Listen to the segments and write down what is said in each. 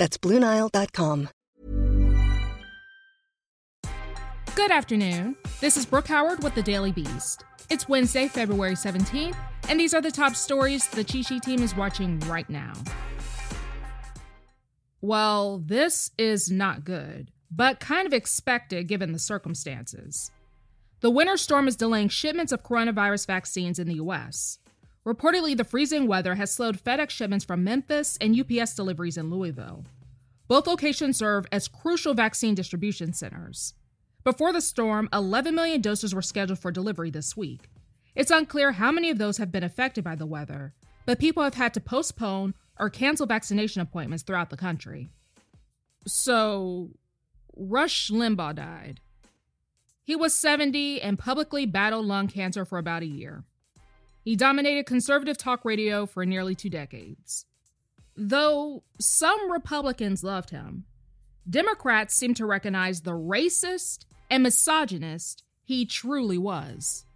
That's BlueNile.com. Good afternoon. This is Brooke Howard with the Daily Beast. It's Wednesday, February 17th, and these are the top stories the Cheat Sheet team is watching right now. Well, this is not good, but kind of expected given the circumstances. The winter storm is delaying shipments of coronavirus vaccines in the US. Reportedly, the freezing weather has slowed FedEx shipments from Memphis and UPS deliveries in Louisville. Both locations serve as crucial vaccine distribution centers. Before the storm, 11 million doses were scheduled for delivery this week. It's unclear how many of those have been affected by the weather, but people have had to postpone or cancel vaccination appointments throughout the country. So, Rush Limbaugh died. He was 70 and publicly battled lung cancer for about a year. He dominated conservative talk radio for nearly two decades. Though some Republicans loved him, Democrats seem to recognize the racist and misogynist he truly was.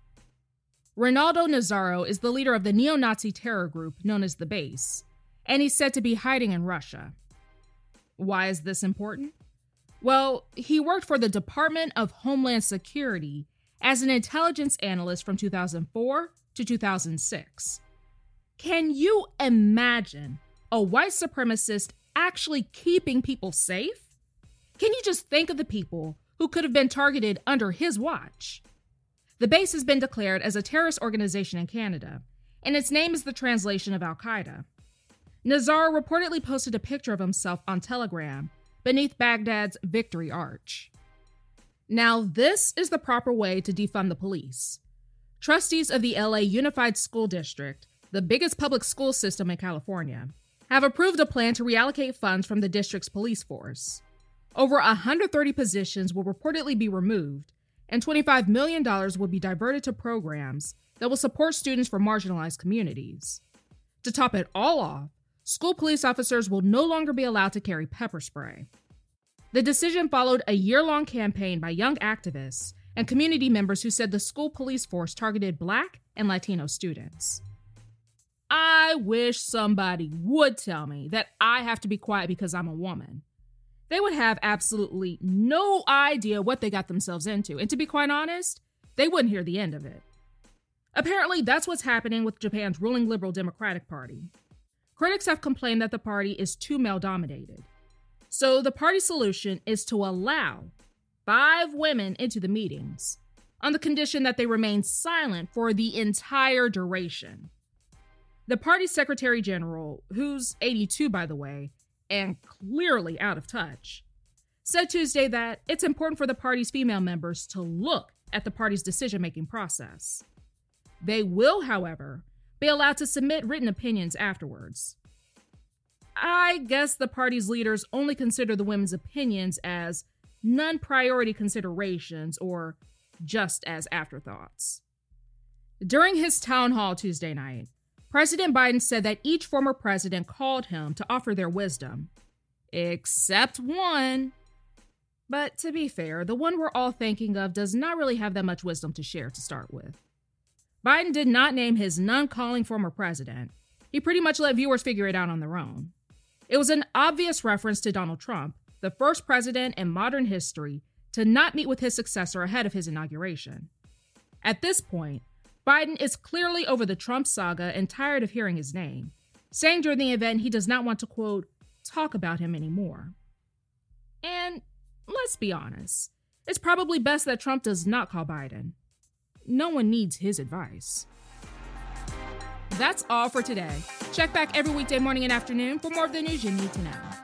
Rinaldo Nazzaro is the leader of the neo Nazi terror group known as the Base, and he's said to be hiding in Russia. Why is this important? Well, he worked for the Department of Homeland Security as an intelligence analyst from 2004 to 2006. Can you imagine a white supremacist actually keeping people safe? Can you just think of the people who could have been targeted under his watch? The base has been declared as a terrorist organization in Canada, and its name is the translation of Al Qaeda. Nazar reportedly posted a picture of himself on Telegram beneath Baghdad's Victory Arch. Now, this is the proper way to defund the police. Trustees of the LA Unified School District, the biggest public school system in California, have approved a plan to reallocate funds from the district's police force. Over 130 positions will reportedly be removed, and $25 million will be diverted to programs that will support students from marginalized communities. To top it all off, school police officers will no longer be allowed to carry pepper spray. The decision followed a year long campaign by young activists and community members who said the school police force targeted Black and Latino students. I wish somebody would tell me that I have to be quiet because I'm a woman they would have absolutely no idea what they got themselves into. And to be quite honest, they wouldn't hear the end of it. Apparently, that's what's happening with Japan's ruling Liberal Democratic Party. Critics have complained that the party is too male dominated. So, the party solution is to allow five women into the meetings on the condition that they remain silent for the entire duration. The party secretary general, who's 82 by the way, and clearly out of touch, said Tuesday that it's important for the party's female members to look at the party's decision making process. They will, however, be allowed to submit written opinions afterwards. I guess the party's leaders only consider the women's opinions as non priority considerations or just as afterthoughts. During his town hall Tuesday night, President Biden said that each former president called him to offer their wisdom, except one. But to be fair, the one we're all thinking of does not really have that much wisdom to share to start with. Biden did not name his non calling former president. He pretty much let viewers figure it out on their own. It was an obvious reference to Donald Trump, the first president in modern history to not meet with his successor ahead of his inauguration. At this point, Biden is clearly over the Trump saga and tired of hearing his name, saying during the event he does not want to, quote, talk about him anymore. And let's be honest, it's probably best that Trump does not call Biden. No one needs his advice. That's all for today. Check back every weekday morning and afternoon for more of the news you need to know.